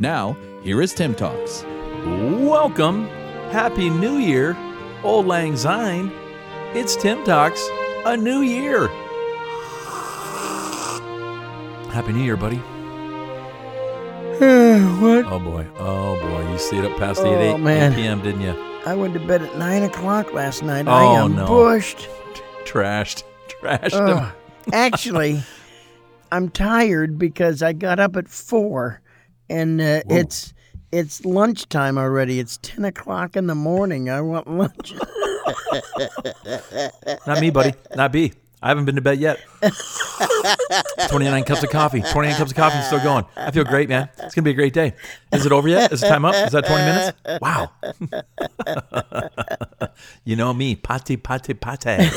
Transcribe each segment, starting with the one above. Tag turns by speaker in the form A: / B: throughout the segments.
A: Now, here is TIIM Talks.
B: Welcome. Happy New Year. Auld Lang Syne. It's TIIM Talks. A new year. Happy New Year, buddy.
C: what?
B: Oh boy. Oh boy. You stayed up past the
C: Oh,
B: 8, 8
C: man.
B: p.m., didn't you?
C: I went to bed at nine o'clock last night.
B: Oh,
C: I am
B: no.
C: bushed.
B: Trashed. Trashed
C: Ugh.
B: him.
C: Actually, I'm tired because I got up at four, and uh, it's it's lunchtime already. It's ten o'clock in the morning. I want lunch.
B: Not me, buddy. Not B. I haven't been to bed yet. 29 cups of coffee. 29 cups of coffee still going. I feel great, man. It's going to be a great day. Is it over yet? Is the time up? Is that 20 minutes? Wow. you know me. Pate, pate, pate.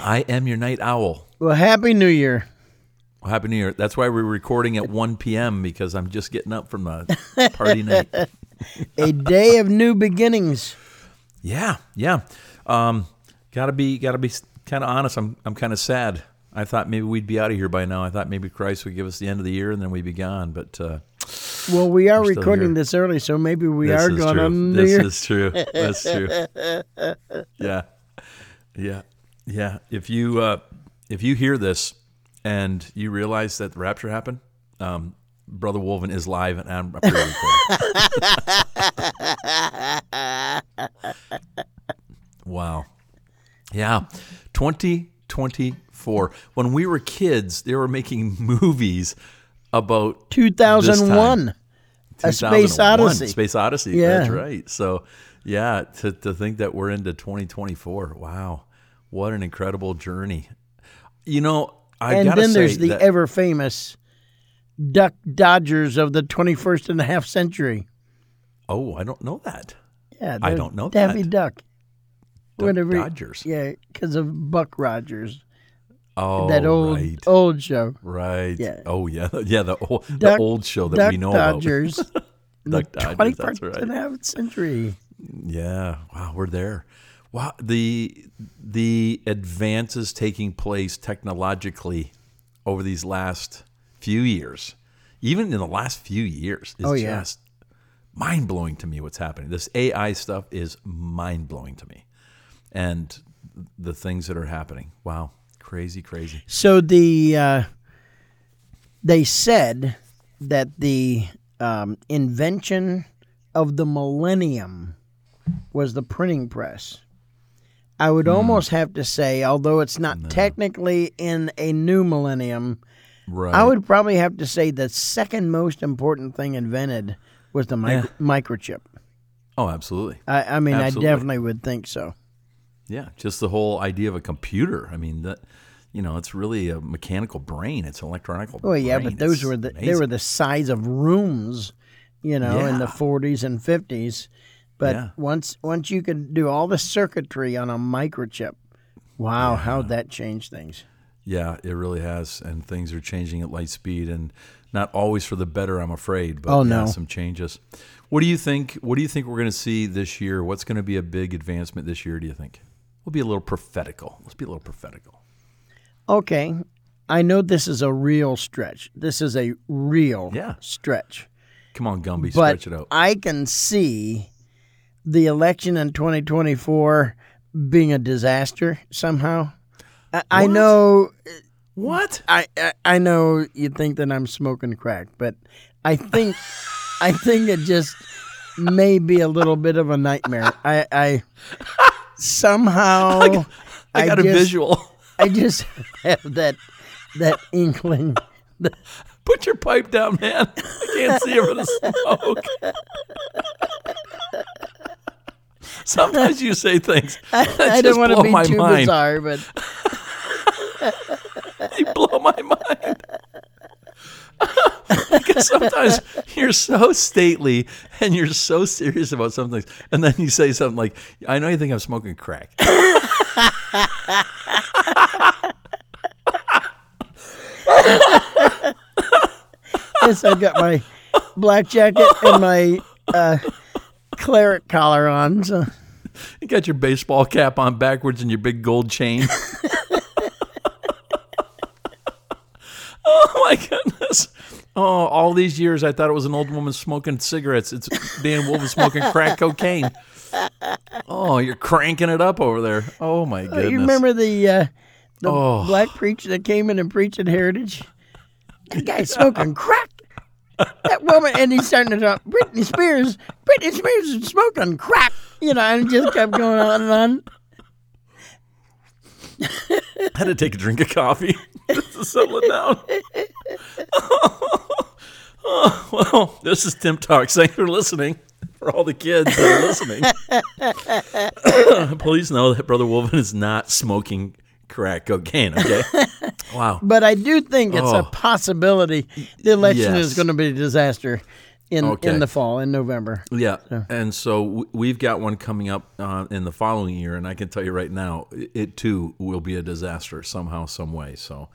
B: I am your night owl.
C: well, happy New Year.
B: Well, Happy New Year. That's why we're recording at 1 p.m. because I'm just getting up from the party night.
C: A day of new beginnings.
B: Yeah, yeah. Um, gotta be, gotta be kind of honest. I'm, I'm kind of sad. I thought maybe we'd be out of here by now. I thought maybe Christ would give us the end of the year and then we'd be gone. But uh,
C: Well, we are recording this early, so maybe we
B: this
C: are going
B: true.
C: on
B: this
C: Year.
B: is true. That's true. Yeah, yeah, yeah. If you uh, if you hear this and you realize that the rapture happened, um, Brother Wolven is live and I'm pre-recording. wow. Yeah. 2024. When we were kids, they were making movies about
C: 2001. A Space Odyssey.
B: Space Odyssey.
C: Yeah.
B: That's right. So, yeah, to, to think that we're into 2024. Wow. What an incredible journey. You know, I
C: and then there's the
B: that,
C: ever famous Duck Dodgers of the 21st and a half century.
B: Oh, I don't know that.
C: Yeah,
B: I don't know
C: Daffy
B: that.
C: Duck.
B: Duck
C: Whatever.
B: Dodgers.
C: Yeah, because of Buck Rogers,
B: Oh,
C: that old
B: right.
C: old show.
B: Right.
C: Yeah.
B: Oh, yeah. Yeah, the old, the old show that
C: Duck
B: we know
C: Dodgers.
B: Duck
C: the
B: Dodgers, that's
C: 21st
B: right.
C: and a half century.
B: Yeah. Wow, we're there. Wow, the the advances taking place technologically over these last few years, even in the last few years, is
C: Oh, yeah.
B: just mind blowing to me. What's happening? This AI stuff is mind blowing to me, and the things that are happening. Wow, crazy, crazy.
C: So the uh, they said that the um, invention of the millennium was the printing press. I would hmm. almost have to say, although it's not technically in a new millennium,
B: Right.
C: I would probably have to say the second most important thing invented was the micro- microchip.
B: Oh, absolutely.
C: I, I mean,
B: Absolutely.
C: I definitely would think so.
B: Yeah, just the whole idea of a computer. I mean, that you know, it's really a mechanical brain. It's an electronic.
C: Oh yeah,
B: brain.
C: but those
B: It's
C: were the they were the size of rooms, you know, in the 40s and 50s. But
B: Yeah.
C: once once you can do all the circuitry on a microchip, wow, how'd that change things?
B: Yeah, it really has, and things are changing at light speed, and not always for the better. I'm afraid, but
C: Oh,
B: yeah,
C: no.
B: some changes. What do you think? What do you think we're going to see this year? What's going to be a big advancement this year? Do you think? We'll be a little prophetical. Let's be a little prophetical.
C: Okay, I know this is a real stretch. This is a real
B: Yeah.
C: stretch.
B: Come on, Gumby,
C: But
B: stretch it out.
C: I can see the election in 2024 being a disaster somehow. I, I know
B: What?
C: I, I I know you think that I'm smoking crack, but I think I think it just may be a little bit of a nightmare. I, I somehow
B: I got a
C: just,
B: visual.
C: I just have that that inkling. that-
B: Put your pipe down, man. I can't see over the smoke. Sometimes you say things. that
C: I
B: just
C: don't want to be too
B: mind.
C: bizarre, but
B: They blow my mind. because sometimes you're so stately and you're so serious about some things, and then you say something like, "I know you think I'm smoking crack."
C: yes, I've got my black jacket and my uh, cleric collar on. So
B: You got your baseball cap on backwards and your big gold chain. oh my goodness. Oh, all these years I thought it was an old woman smoking cigarettes. It's Dan Wolf smoking crack cocaine. Oh, you're cranking it up over there. Oh my goodness.
C: you remember the uh, the
B: Oh.
C: black preacher that came in and preached at Heritage? That guy's smoking crack. That woman, and he's starting to talk. Britney Spears, Britney Spears is smoking crack. You know, and just kept going on and on.
B: I had to take a drink of coffee just to settle it down. oh, well, this is TIIM Talks. Thanks for listening. For all the kids that are listening, please know that Brother Wolven is not smoking crack cocaine. Okay. Wow.
C: But I do think it's a
B: Oh.
C: possibility the election is going to be a disaster in
B: Okay.
C: in the fall in November.
B: Yeah, and so we've got one coming up uh, in the following year, and I can tell you right now, it, it too will be a disaster somehow, some way. So,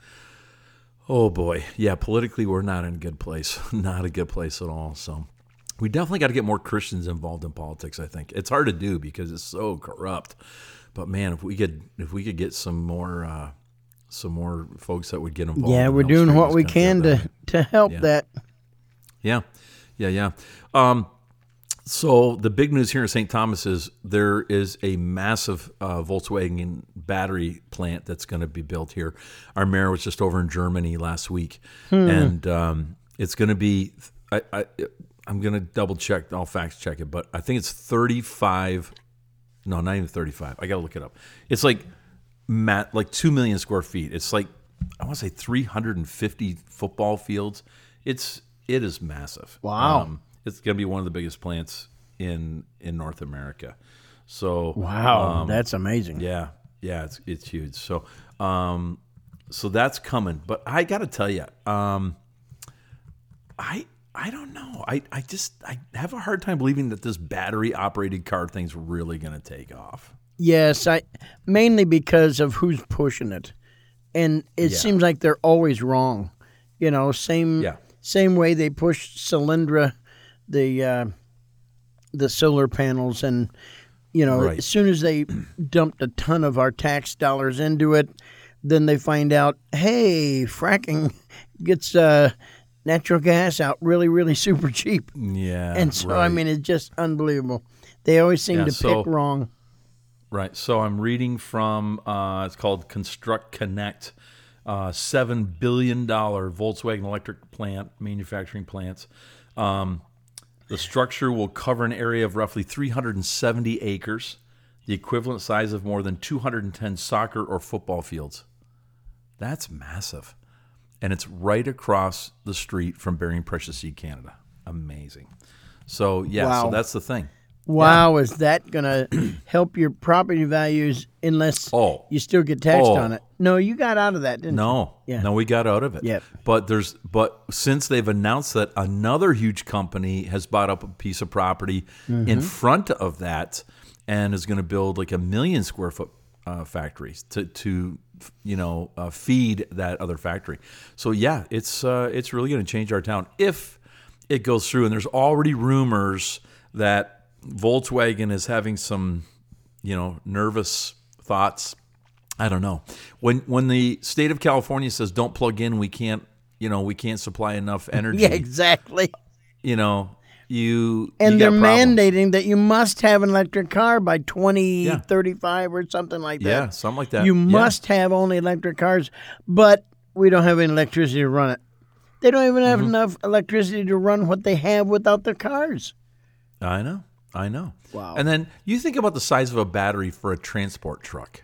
B: oh boy, yeah, politically we're not in a good place, not a good place at all. So, we definitely got to get more Christians involved in politics. I think it's hard to do because it's so corrupt. But man, if we could, if we could get some more, uh, some more folks that would get involved.
C: Yeah, we're doing what we can to to help
B: Yeah.
C: that.
B: yeah, yeah, yeah. Um, so the big news here in St. Thomas is there is a massive uh, Volkswagen battery plant that's going to be built here. Our mayor was just over in Germany last week, and um, it's going to be. I, I, I'm going to double check. I'll fact check it, but I think it's 35. No, not even 35. I got to look it up. It's like mat like two million square feet. It's like I want to say 350 football fields. It's it is massive.
C: Wow.
B: it's going to be one of the biggest plants in in North America. So
C: Wow, that's amazing.
B: Um, yeah, yeah, it's it's huge. So, um, so that's coming. But I got to tell you, um, I I don't know. I I just I have a hard time believing that this battery operated car thing's really going to take off.
C: Yes, I mainly because of who's pushing it, and it
B: Yeah.
C: seems like they're always wrong. You know, same
B: Yeah.
C: same way they pushed Solyndra, the uh, the solar panels, and you know,
B: Right.
C: as soon as they dumped a ton of our tax dollars into it, then they find out, hey, fracking gets uh, natural gas out really, really super cheap,
B: Yeah,
C: and so I mean, it's just unbelievable. They always seem
B: Yeah,
C: to
B: so-
C: pick wrong.
B: Right. So I'm reading from uh, it's called Construct Connect, uh, seven billion dollar Volkswagen electric plant manufacturing plants. Um, the structure will cover an area of roughly 370 acres, the equivalent size of more than 210 soccer or football fields. That's massive, and it's right across the street from Bearing Precious Seed Canada. Amazing. So yeah,
C: Wow.
B: so that's the thing.
C: Wow, is that going to help your property values unless
B: Oh.
C: you still get taxed
B: Oh.
C: on it? No, you got out of that, didn't you?
B: No,
C: Yeah.
B: no, we got out of it.
C: Yep.
B: But there's but since they've announced that another huge company has bought up a piece of property
C: Mm-hmm.
B: in front of that and is going to build like a million square foot uh, factories to to you know uh, feed that other factory. So yeah, it's uh, it's really going to change our town if it goes through. And there's already rumors that Volkswagen is having some you know nervous thoughts I don't know. When when the state of California says don't plug in, we can't, you know, we can't supply enough energy.
C: Yeah, exactly.
B: You know, you
C: And
B: you
C: they're mandating that you must have an electric car by 2035 or something like that.
B: Yeah, something like that.
C: You
B: Yeah.
C: must have only electric cars, but we don't have any electricity to run it. They don't even
B: Mm-hmm.
C: have enough electricity to run what they have without their cars.
B: I know. I know.
C: Wow.
B: And then you think about the size of a battery for a transport truck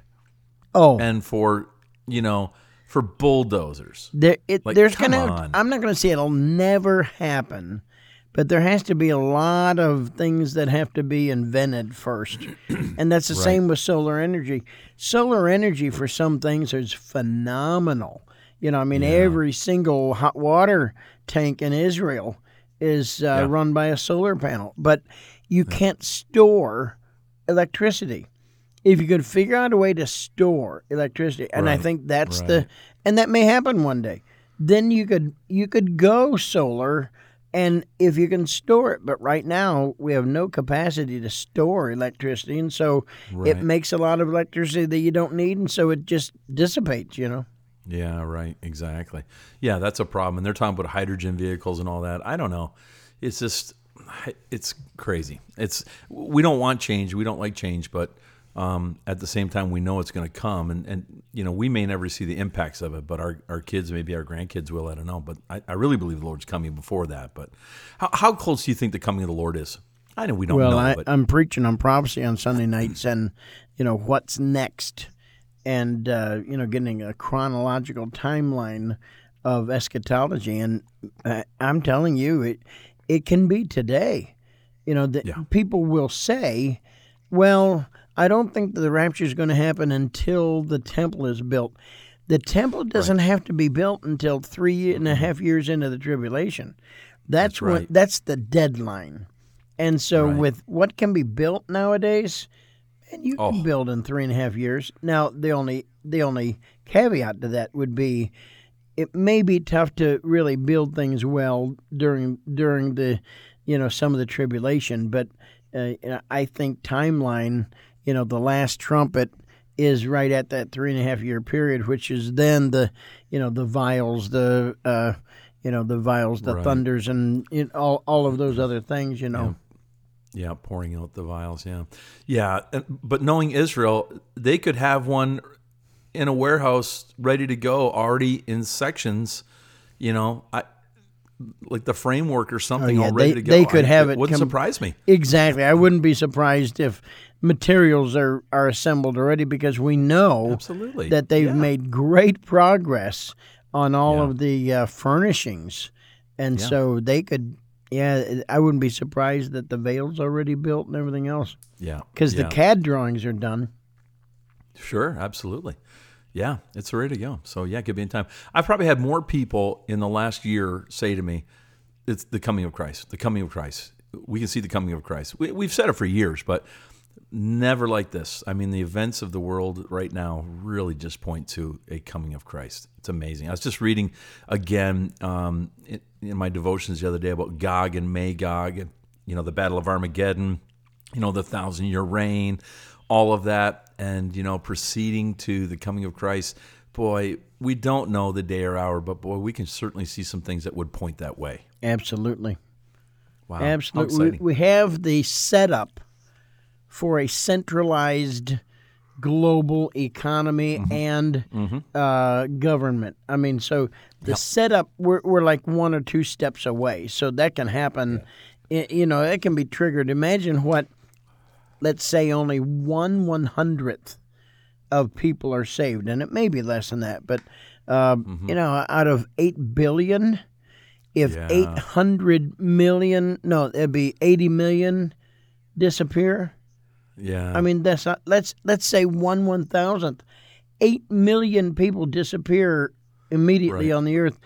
C: Oh,
B: and for, you know, for bulldozers.
C: There, it,
B: Like,
C: there's gonna.
B: on.
C: I'm not gonna say it'll never happen, but there has to be a lot of things that have to be invented first, and that's the same with solar energy. Solar energy for some things is phenomenal. You know, I mean, every single hot water tank in Israel is uh,
B: Yeah.
C: run by a solar panel, but you can't store electricity. If you could figure out a way to store electricity, and I think that's
B: right.
C: the, and that may happen one day, then you could you could go solar, and if you can store it. But right now we have no capacity to store electricity, and so it makes a lot of electricity that you don't need, and so it just dissipates. You know.
B: Yeah, right. Exactly. Yeah, that's a problem. And they're talking about hydrogen vehicles and all that. I don't know. It's just, it's crazy. It's we don't want change. We don't like change, but um, at the same time, we know it's going to come. And, and you know, we may never see the impacts of it, but our, our kids, maybe our grandkids will. I don't know. But I, I really believe the Lord's coming before that. But how, how close do you think the coming of the Lord is? I know we don't
C: Well,
B: know,
C: I, I'm preaching on prophecy on Sunday nights, and you know what's next, and uh, you know getting a chronological timeline of eschatology, and uh, I'm telling you, it it can be today. You know, that
B: Yeah.
C: people will say, "Well, I don't think the rapture is going to happen until the temple is built." The temple doesn't have to be built until three and a mm-hmm. half years into the tribulation. That's,
B: That's
C: when
B: right.
C: that's the deadline. And so,
B: Right.
C: with what can be built nowadays, and you can
B: Oh.
C: build in three and a half years. Now, the only the only caveat to that would be, it may be tough to really build things well during during the, you know, some of the tribulation. But uh, I think timeline, you know, the last trumpet is right at that three and a half year period, which is then the, you know, the vials, the, uh, you know, the vials, the
B: Right.
C: thunders, and you know, all all of those other things. You know.
B: Yeah, pouring out the vials. Yeah, yeah. But knowing Israel, they could have one in a warehouse ready to go, already in sections. You know, I like the framework or something
C: Oh, yeah,
B: all ready
C: they-
B: to go.
C: they could
B: I-
C: have it
B: Wouldn't
C: com-
B: surprise me.
C: Exactly. I wouldn't be surprised if materials are, are assembled already because we know
B: Absolutely.
C: that they've
B: Yeah.
C: made great progress on all
B: Yeah.
C: of the uh, furnishings. And so they could, yeah, I wouldn't be surprised that the veil's already built and everything else
B: Yeah,
C: because the CAD drawings are done.
B: Sure, absolutely. Yeah, it's ready to go. So yeah, give me time. I've probably had more people in the last year say to me, "It's the coming of Christ. The coming of Christ. We can see the coming of Christ." We, we've said it for years, but never like this. I mean, the events of the world right now really just point to a coming of Christ. It's amazing. I was just reading again um, in, in my devotions the other day about Gog and Magog, and you know the Battle of Armageddon, you know the thousand year reign, all of that, and you know proceeding to the coming of Christ. Boy, we don't know the day or hour, but boy, we can certainly see some things that would point that way.
C: Absolutely.
B: Wow,
C: Absolutely. We, we have the setup for a centralized global economy
B: Mm-hmm.
C: and Uh, government. I mean, so the setup, we're, we're like one or two steps away. So that can happen. I- You know, it can be triggered. Imagine what, let's say, only one one hundredth of people are saved, and it may be less than that, but, uh, you know, out of 8 billion, if
B: Yeah.
C: 800 million, no, it'd be 80 million disappear.
B: yeah,
C: I mean, that's not, let's let's say one one thousandth, eight million people disappear immediately
B: Right.
C: on the earth.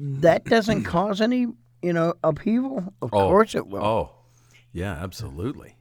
C: That doesn't cause any, you know, upheaval. Of
B: Oh,
C: course it will.
B: Oh, yeah, absolutely,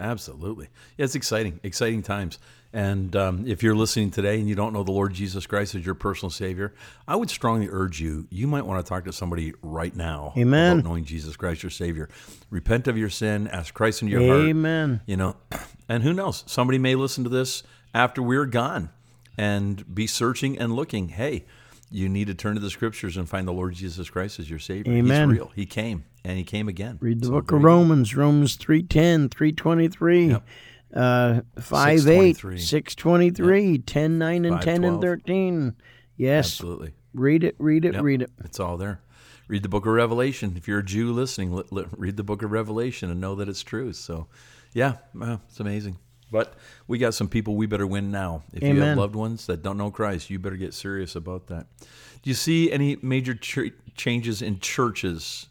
B: absolutely. Yeah, it's exciting, exciting times. And um, if you're listening today and you don't know the Lord Jesus Christ as your personal Savior, I would strongly urge you. You might want to talk to somebody right now
C: Amen.
B: about knowing Jesus Christ your Savior. Repent of your sin, ask Christ into your heart.
C: Amen.
B: You know, and who knows? Somebody may listen to this after we're gone and be searching and looking. Hey, you need to turn to the scriptures and find the Lord Jesus Christ as your Savior.
C: Amen.
B: He's real. He came and he came again.
C: Read the
B: So
C: book of
B: you go.
C: Romans, Romans 310, 323,
B: Yep.
C: uh, 5 8,
B: 623.
C: 623, 10 9, and 10 and 13. Yes.
B: Absolutely.
C: Read it, read it,
B: Yep.
C: read it.
B: It's all there. Read the book of Revelation. If you're a Jew listening, let, let- read the book of Revelation and know that it's true. So, yeah, well, it's amazing. But we got some people we better win now. If you have loved ones that don't know Christ, you better get serious about that. Do you see any major ch- changes in churches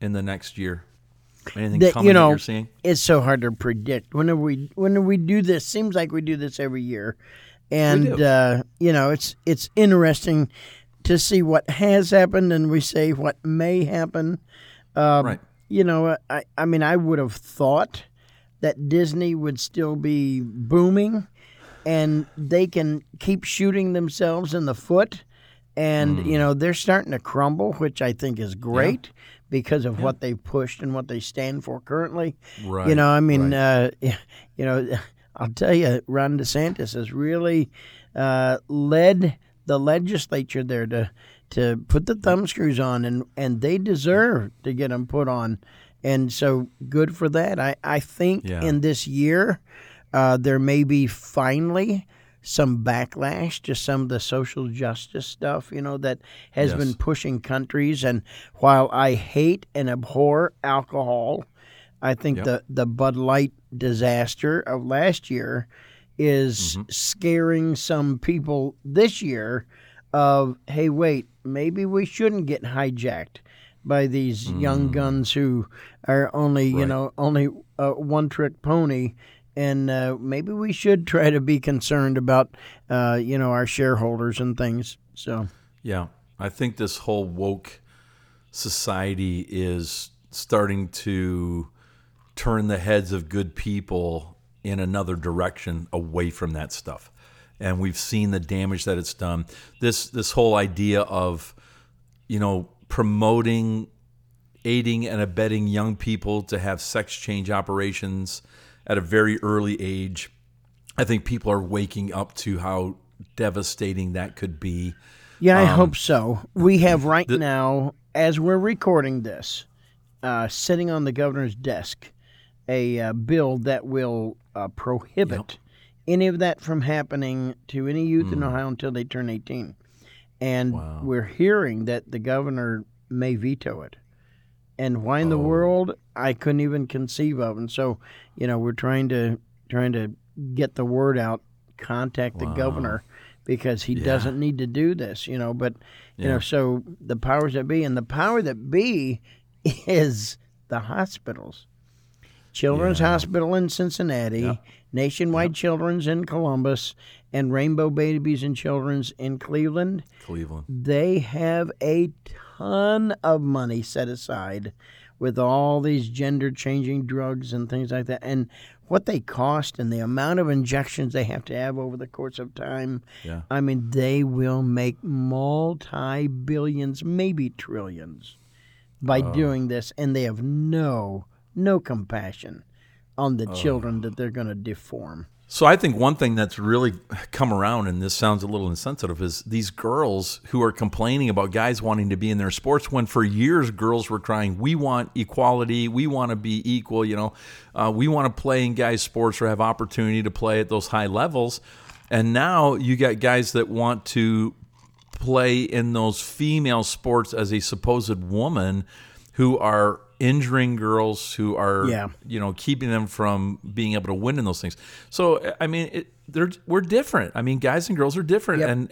B: in the next year? Anything
C: that
B: coming
C: you
B: that
C: know
B: you're seeing?
C: it's so hard to predict whenever we whenever we do this seems like we do this every year and uh, you know it's it's interesting to see what has happened and we say what may happen Um,
B: right.
C: You know, I, I mean, I would have thought that Disney would still be booming and they can keep shooting themselves in the foot. And,
B: Mm.
C: you know, they're starting to crumble, which I think is great because of what they've pushed and what they stand for currently.
B: Right.
C: You know, I mean,
B: right.
C: uh, you know, I'll tell you, Ron DeSantis has really uh, led the legislature there to to put the thumb screws on, and and they deserve to get them put on, and so good for that. I I think
B: Yeah.
C: in this year, uh, there may be finally some backlash to some of the social justice stuff, you know, that has
B: Yes.
C: been pushing countries. And while I hate and abhor alcohol, I think
B: Yep.
C: the, the Bud Light disaster of last year is
B: Mm-hmm.
C: scaring some people this year of, hey, wait, maybe we shouldn't get hijacked by these young guns who are only, you
B: Mm.
C: Know, only a one trick pony. And uh, maybe we should try to be concerned about, uh, you know, our shareholders and things. So,
B: Yeah, I think this whole woke society is starting to turn the heads of good people in another direction away from that stuff. And we've seen the damage that it's done. This this whole idea of you know promoting aiding and abetting young people to have sex change operations at a very early age. I think people are waking up to how devastating that could be.
C: Yeah,
B: Um,
C: I hope so. We have right now, as we're recording this, uh, sitting on the governor's desk, a uh, bill that will uh, prohibit any of that from happening to any youth
B: Hmm.
C: in Ohio until they turn 18. And we're hearing that the governor may veto it. And why in the
B: Oh.
C: world? I couldn't even conceive of. And so, you know, we're trying to trying to get the word out, contact the governor because he doesn't need to do this, you know, but you know, so the powers that be and the power that be is the hospitals. Children's Hospital in Cincinnati, Nationwide Children's in Columbus, and Rainbow Babies and Children's in Cleveland
B: Cleveland.
C: they have a ton of money set aside with all these gender changing drugs and things like that and what they cost and the amount of injections they have to have over the course of time
B: Yeah.
C: i mean they will make multi billions maybe trillions by oh. doing this and they have no no compassion on the children that they're going to deform.
B: So I think one thing that's really come around, and this sounds a little insensitive, is these girls who are complaining about guys wanting to be in their sports when for years girls were crying, "We want equality, we want to be equal," you know, uh, we want to play in guys' sports or have opportunity to play at those high levels. And now you got guys that want to play in those female sports as a supposed woman who are injuring girls who are
C: Yeah.
B: you know keeping them from being able to win in those things so i mean it, they're we're different i mean guys and girls are different
C: Yep.
B: and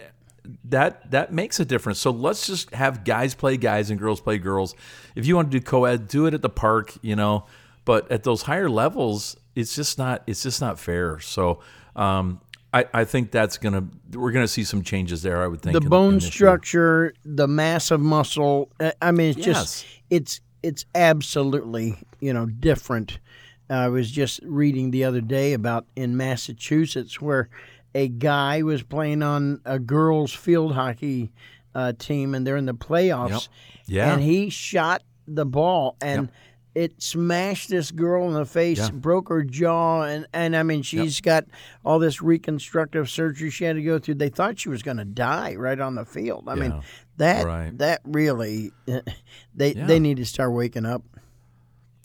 B: that that makes a difference so let's just have guys play guys and girls play girls if you want to do co-ed do it at the park you know but at those higher levels it's just not it's just not fair so um I, I think that's gonna we're gonna see some changes there. I would think
C: the
B: in-
C: bone
B: in year.
C: structure, the mass of muscle. I mean, it's
B: Yes.
C: just it's it's absolutely you know different. I was just reading the other day about in Massachusetts where a guy was playing on a girls' field hockey uh, team, and they're in the playoffs.
B: Yeah.
C: and he shot the ball and. It smashed this girl in the face,
B: Yeah.
C: broke her jaw, and, and I mean, she's got all this reconstructive surgery she had to go through. They thought she was going to die right on the field. I mean,
B: Yeah.
C: That
B: Right.
C: that really, they
B: Yeah.
C: they need to start waking up.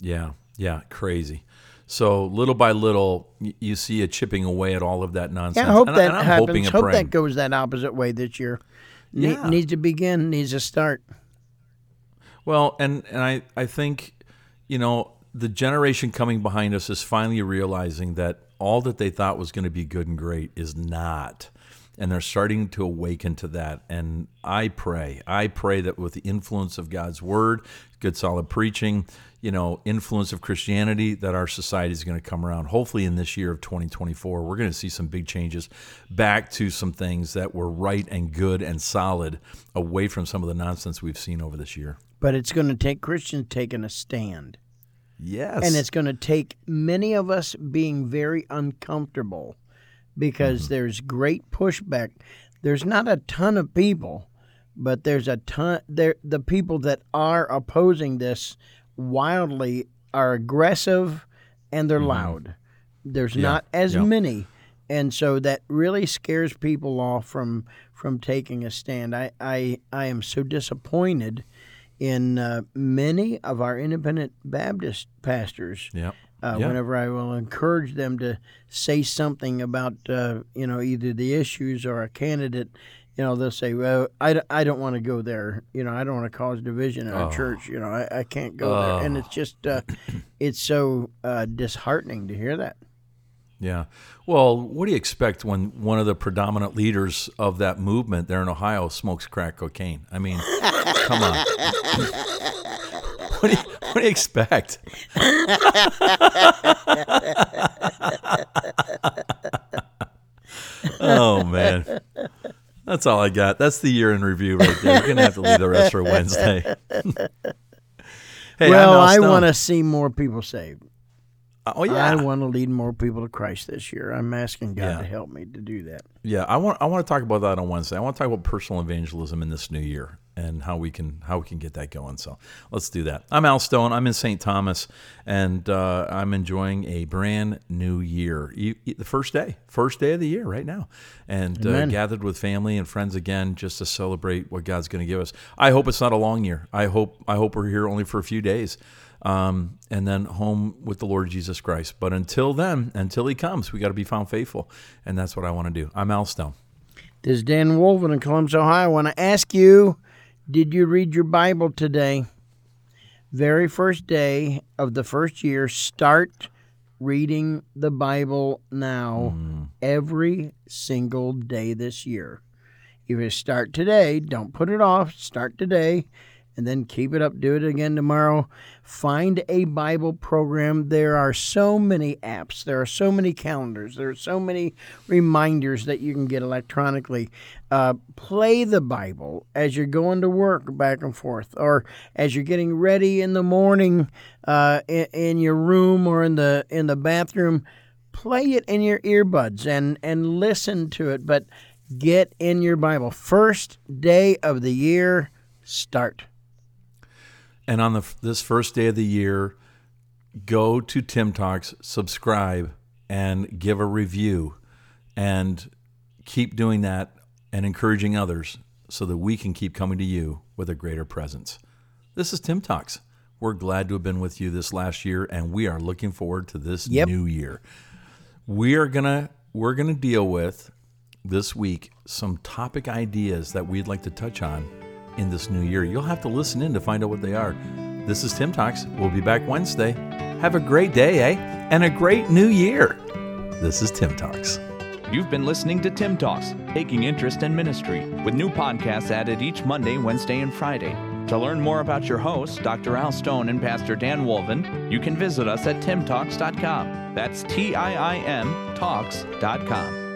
B: Yeah, yeah, crazy. So little by little, you see a chipping away at all of that nonsense.
C: Yeah, I hope
B: and,
C: that
B: and I'm
C: happens. hope
B: praying.
C: that goes that opposite way this year. Ne-
B: Yeah.
C: needs to begin. Needs to start.
B: Well, and and I I think, you know, the generation coming behind us is finally realizing that all that they thought was going to be good and great is not. And they're starting to awaken to that. And I pray, I pray that with the influence of God's word, good solid preaching, you know, influence of Christianity, that our society is going to come around. Hopefully, in this year of 2024, we're going to see some big changes back to some things that were right and good and solid, away from some of the nonsense we've seen over this year.
C: But it's going to take Christians taking a stand.
B: Yes.
C: And it's going to take many of us being very uncomfortable because mm-hmm. there's great pushback. There's not a ton of people, but there's a ton there the people that are opposing this wildly are aggressive and they're mm-hmm. loud. There's yeah. not as yeah. many. And so that really scares people off from from taking a stand. I I, I am so disappointed in uh, many of our independent Baptist pastors.
B: Yep.
C: Uh, Whenever I will encourage them to say something about, uh, you know, either the issues or a candidate, you know, they'll say, well, I, I don't want to go there. You know, I don't want to cause division in our oh. church. You know, I, I can't go oh. there. And it's just, uh, it's so uh, disheartening to hear that.
B: Yeah. Well, what do you expect when one of the predominant leaders of that movement there in Ohio smokes crack cocaine? I mean, come on. what, do you, what do you expect? oh, man. That's all I got. That's the year in review right there. You're going to have to leave the rest for Wednesday.
C: hey, well, I want to see more people saved.
B: Oh yeah,
C: I want to lead more people to Christ this year. I'm asking God yeah. to help me to do that.
B: Yeah, I want I want to talk about that on Wednesday. I want to talk about personal evangelism in this new year and how we can how we can get that going. So let's do that. I'm Al Stone. I'm in St. Thomas, and uh, I'm enjoying a brand new year. the first day, first day of the year, right now, and uh, gathered with family and friends again, just to celebrate what God's going to give us. I hope it's not a long year. I hope I hope we're here only for a few days um, and then home with the Lord Jesus Christ. But until then, until He comes, we got to be found faithful, and that's what I want to do. I'm Al Stone.
C: This is Dan Wolven in Columbus, Ohio. I want to ask you: Did you read your Bible today? Very first day of the first year. Start reading the Bible now, mm. every single day this year. If you start today, don't put it off. Start today and then keep it up. Do it again tomorrow. Find a Bible program. There are so many apps, there are so many calendars, there are so many reminders that you can get electronically. Uh, play the Bible as you're going to work back and forth, or as you're getting ready in the morning uh, in, in your room or in the in the bathroom. Play it in your earbuds and and listen to it, but get in your Bible. First day of the year, start.
B: And on the, this first day of the year, go to TIIM Talks, subscribe, and give a review. And keep doing that and encouraging others so that we can keep coming to you with a greater presence. This is TIIM Talks. We're glad to have been with you this last year, and we are looking forward to this yep. new year. We are gonna we're gonna deal with this week some topic ideas that we'd like to touch on in this new year. You'll have to listen in to find out what they are. This is TIIM Talks. We'll be back Wednesday. Have a great day, eh? And a great new year. This is TIIM Talks.
A: You've been listening to TIIM Talks, taking interest in ministry, with new podcasts added each Monday, Wednesday, and Friday. To learn more about your hosts, Dr. Al Stone and Pastor Dan Wolven, you can visit us at tiimtalks.com. That's T I I M talks.com.